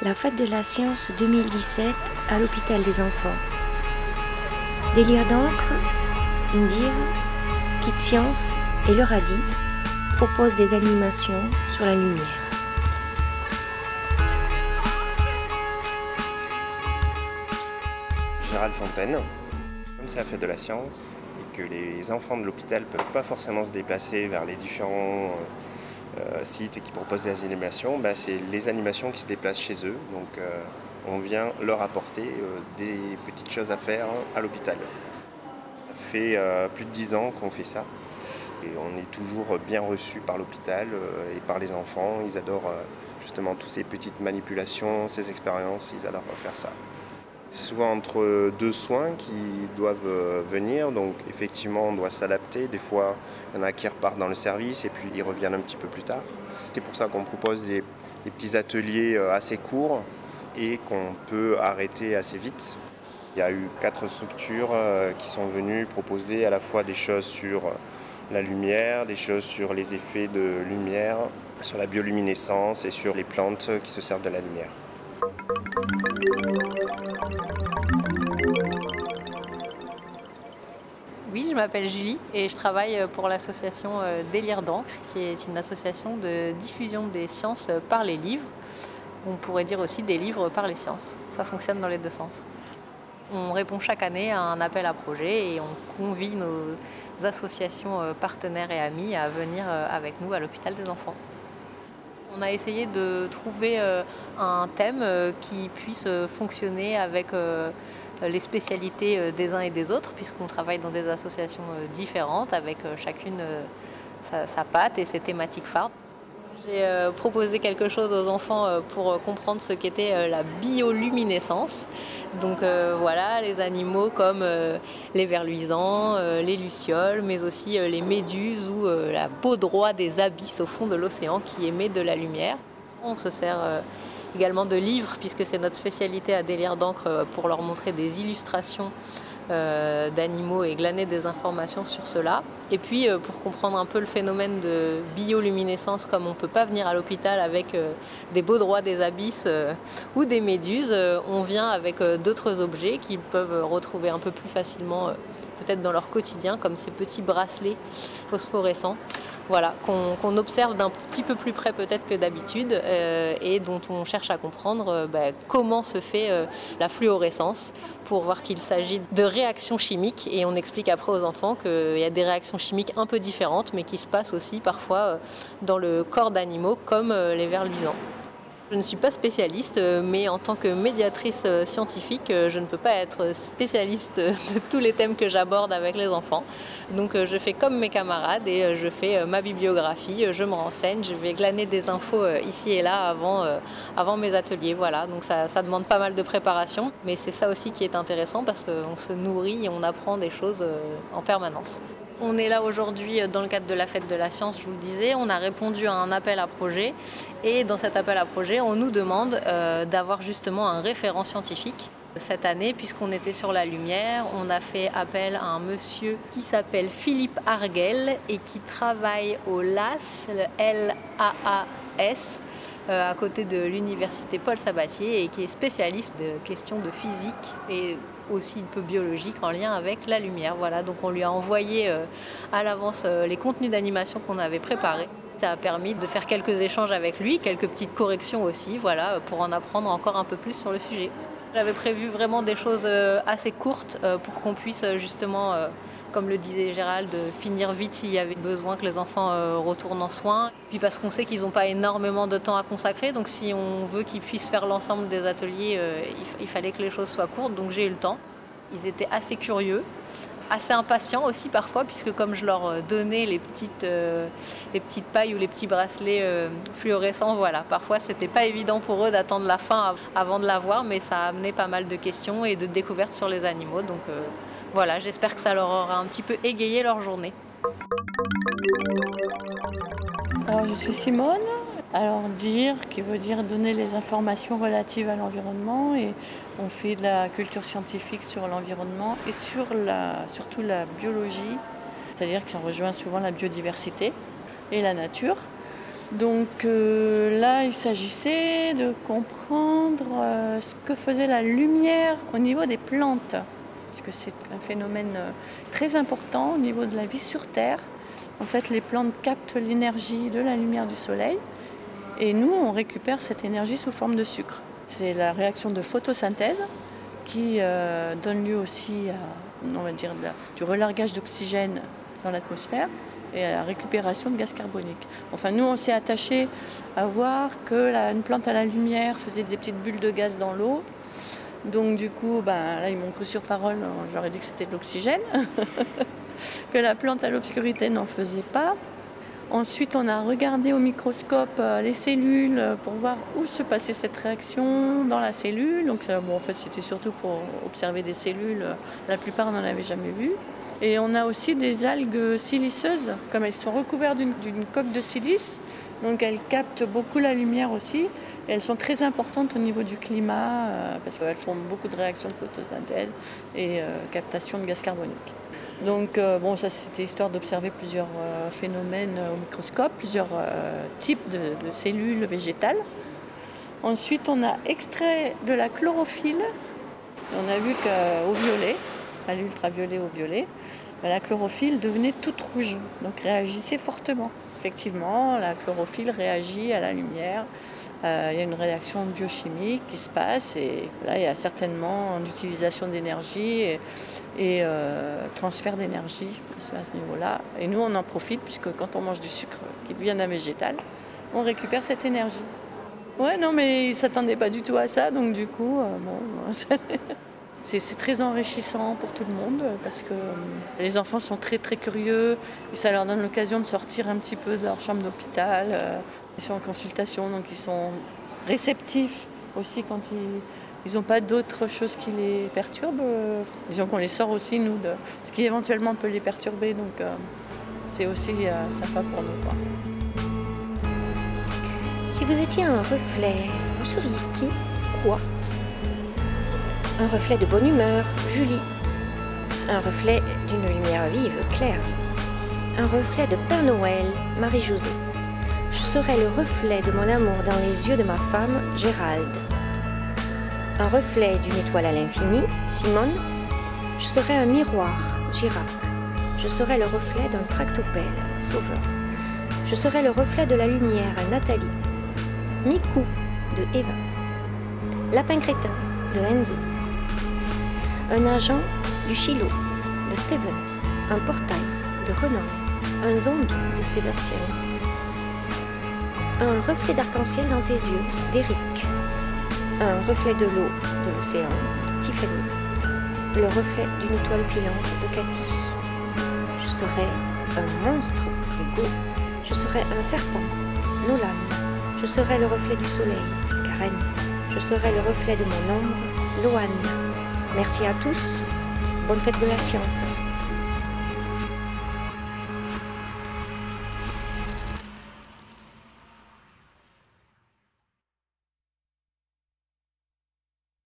la fête de la science 2017 à l'hôpital des enfants. Délire d'encre, Indire, Kit Science et le Radis proposent des animations sur la lumière. Gérald Fontaine, comme c'est la fête de la science et que les enfants de l'hôpital ne peuvent pas forcément se déplacer vers les différents euh, sites qui proposent des animations, bah, c'est les animations qui se déplacent chez eux. Donc euh, on vient leur apporter euh, des petites choses à faire à l'hôpital. Ça fait plus de dix ans qu'on fait ça. Et on est toujours bien reçu par l'hôpital et par les enfants. Ils adorent justement toutes ces petites manipulations, ces expériences, ils adorent faire ça. C'est souvent entre deux soins qui doivent euh, venir, donc effectivement on doit s'adapter. Des fois, il y en a qui repartent dans le service et puis ils reviennent un petit peu plus tard. C'est pour ça qu'on propose des, petits ateliers euh, assez courts et qu'on peut arrêter assez vite. Il y a eu quatre structures euh, qui sont venues proposer à la fois des choses sur la lumière, des choses sur les effets de lumière, sur la bioluminescence et sur les plantes qui se servent de la lumière. M'appelle Julie et je travaille pour l'association euh, Délire d'encre, qui est une association de diffusion des sciences par les livres. On pourrait dire aussi des livres par les sciences. Ça fonctionne dans les deux sens. On répond chaque année à un appel à projet et on convie nos associations euh, partenaires et amis à venir euh, avec nous à l'hôpital des enfants. On a essayé de trouver un thème qui puisse fonctionner avec euh, les spécialités euh, des uns et des autres, puisqu'on travaille dans des associations euh, différentes, avec chacune sa, patte et ses thématiques phares. J'ai proposé quelque chose aux enfants pour comprendre ce qu'était la bioluminescence. Donc voilà, les animaux comme les vers luisants, les lucioles, mais aussi les méduses ou la peau droite des abysses au fond de l'océan qui émet de la lumière. On se sert également de livres, puisque c'est notre spécialité à délire d'encre euh, pour leur montrer des illustrations euh, d'animaux et glaner des informations sur cela. Et puis euh, pour comprendre un peu le phénomène de bioluminescence, comme on ne peut pas venir à l'hôpital avec des beaux droits des abysses ou des méduses, on vient avec d'autres objets qu'ils peuvent retrouver un peu plus facilement peut-être dans leur quotidien, comme ces petits bracelets phosphorescents voilà, qu'on observe d'un petit peu plus près peut-être que d'habitude euh, et dont on cherche à comprendre euh, bah, comment se fait euh, la fluorescence pour voir qu'il s'agit de réactions chimiques et on explique après aux enfants qu'il y a des réactions chimiques un peu différentes mais qui se passent aussi parfois dans le corps d'animaux comme les vers luisants. Je ne suis pas spécialiste, euh, mais en tant que médiatrice euh, scientifique, euh, je ne peux pas être spécialiste de tous les thèmes que j'aborde avec les enfants. Donc je fais comme mes camarades et je fais ma bibliographie, je me renseigne, je vais glaner des infos ici et là avant, avant mes ateliers. Voilà, donc ça, ça demande pas mal de préparation, mais c'est ça aussi qui est intéressant parce qu'on se nourrit et on apprend des choses en permanence. On est là aujourd'hui dans le cadre de la fête de la science, je vous le disais. On a répondu à un appel à projet. Et dans cet appel à projet, on nous demande euh, d'avoir justement un référent scientifique. Cette année, puisqu'on était sur la lumière, on a fait appel à un monsieur qui s'appelle Philippe Arguel et qui travaille au LAS, le L-A-A-S, euh, à côté de l'université Paul Sabatier et qui est spécialiste de questions de physique et aussi un peu biologique en lien avec la lumière. Voilà, donc on lui a envoyé euh, à l'avance euh, les contenus d'animation qu'on avait préparés. Ça a permis de faire quelques échanges avec lui, quelques petites corrections aussi, voilà, pour en apprendre encore un peu plus sur le sujet. J'avais prévu vraiment des choses euh, assez courtes pour qu'on puisse justement, comme le disait Gérald, finir vite s'il y avait besoin que les enfants retournent en soins. Puis parce qu'on sait qu'ils n'ont pas énormément de temps à consacrer, donc si on veut qu'ils puissent faire l'ensemble des ateliers, il fallait que les choses soient courtes, donc j'ai eu le temps. Ils étaient assez curieux, assez impatients aussi parfois, puisque comme je leur euh, donnais les petites, euh, les petites pailles ou les petits bracelets euh, fluorescents, voilà, parfois c'était pas évident pour eux d'attendre la fin avant de la voir, mais ça a amené pas mal de questions et de découvertes sur les animaux. Donc voilà, j'espère que ça leur aura un petit peu égayé leur journée. Alors je suis Simone, alors dire, qui veut dire donner les informations relatives à l'environnement et on fait de la culture scientifique sur l'environnement et sur la, surtout la biologie, c'est-à-dire que ça rejoint souvent la biodiversité et la nature. Donc euh, là, il s'agissait de comprendre euh, ce que faisait la lumière au niveau des plantes, parce que c'est un phénomène euh, très important au niveau de la vie sur Terre. En fait, les plantes captent l'énergie de la lumière du soleil et nous, on récupère cette énergie sous forme de sucre. C'est la réaction de photosynthèse qui donne lieu aussi à, on va dire, du relargage d'oxygène dans l'atmosphère et à la récupération de gaz carbonique. Enfin, nous, on s'est attaché à voir que une plante à la lumière faisait des petites bulles de gaz dans l'eau. Donc, du coup, ben, là, ils m'ont cru sur parole, j'aurais dit que c'était de l'oxygène. que la plante à l'obscurité n'en faisait pas. Ensuite, on a regardé au microscope euh, les cellules pour voir où se passait cette réaction dans la cellule. Donc, bon, en fait, c'était surtout pour observer des cellules. La plupart n'en avaient jamais vu. Et on a aussi des algues siliceuses, comme elles sont recouvertes d'une coque de silice, donc elles captent beaucoup la lumière aussi. Elles sont très importantes au niveau du climat euh, parce qu'elles font beaucoup de réactions de photosynthèse et euh, captation de gaz carbonique. Donc euh, bon, ça c'était histoire d'observer plusieurs phénomènes au microscope, plusieurs types de, de, cellules végétales. Ensuite, on a extrait de la chlorophylle. On a vu qu'au violet, à l'ultraviolet au violet, ben, la chlorophylle devenait toute rouge, donc réagissait fortement. Effectivement, la chlorophylle réagit à la lumière. Euh, il y a une réaction biochimique qui se passe et là, il y a certainement une utilisation d'énergie et, euh, transfert d'énergie à ce niveau-là. Et nous, on en profite puisque quand on mange du sucre qui vient d'un végétal, on récupère cette énergie. Ouais, non, mais ils ne s'attendaient pas du tout à ça, donc du coup, euh, bon, C'est très enrichissant pour tout le monde parce que euh, les enfants sont très très curieux et ça leur donne l'occasion de sortir un petit peu de leur chambre d'hôpital. Euh, ils sont en consultation donc ils sont réceptifs aussi quand ils n'ont pas d'autres choses qui les perturbent. Euh, disons qu'on les sort aussi nous de ce qui éventuellement peut les perturber donc c'est aussi sympa pour nous. Si vous étiez un reflet, vous seriez qui? Quoi? Un reflet de bonne humeur, Julie. Un reflet d'une lumière vive, Claire. Un reflet de Père Noël, Marie-Josée. Je serai le reflet de mon amour dans les yeux de ma femme, Gérald. Un reflet d'une étoile à l'infini, Simone. Je serai un miroir, Girac. Je serai le reflet d'un tractopelle, Sauveur. Je serai le reflet de la lumière, Nathalie. Miku, de Eva. Lapin crétin, de Enzo un agent du Chilo de Steven, un portail de Renan, un zombie de Sébastien, un reflet d'arc-en-ciel dans tes yeux d'Eric, un reflet de l'eau de l'océan Tiffany, le reflet d'une étoile filante de Cathy. Je serai un monstre, Hugo. Je serai un serpent, Nolan. Je serai le reflet du soleil, Karen. Je serai le reflet de mon ombre, Loane. Merci à tous. Bonne fête de la science.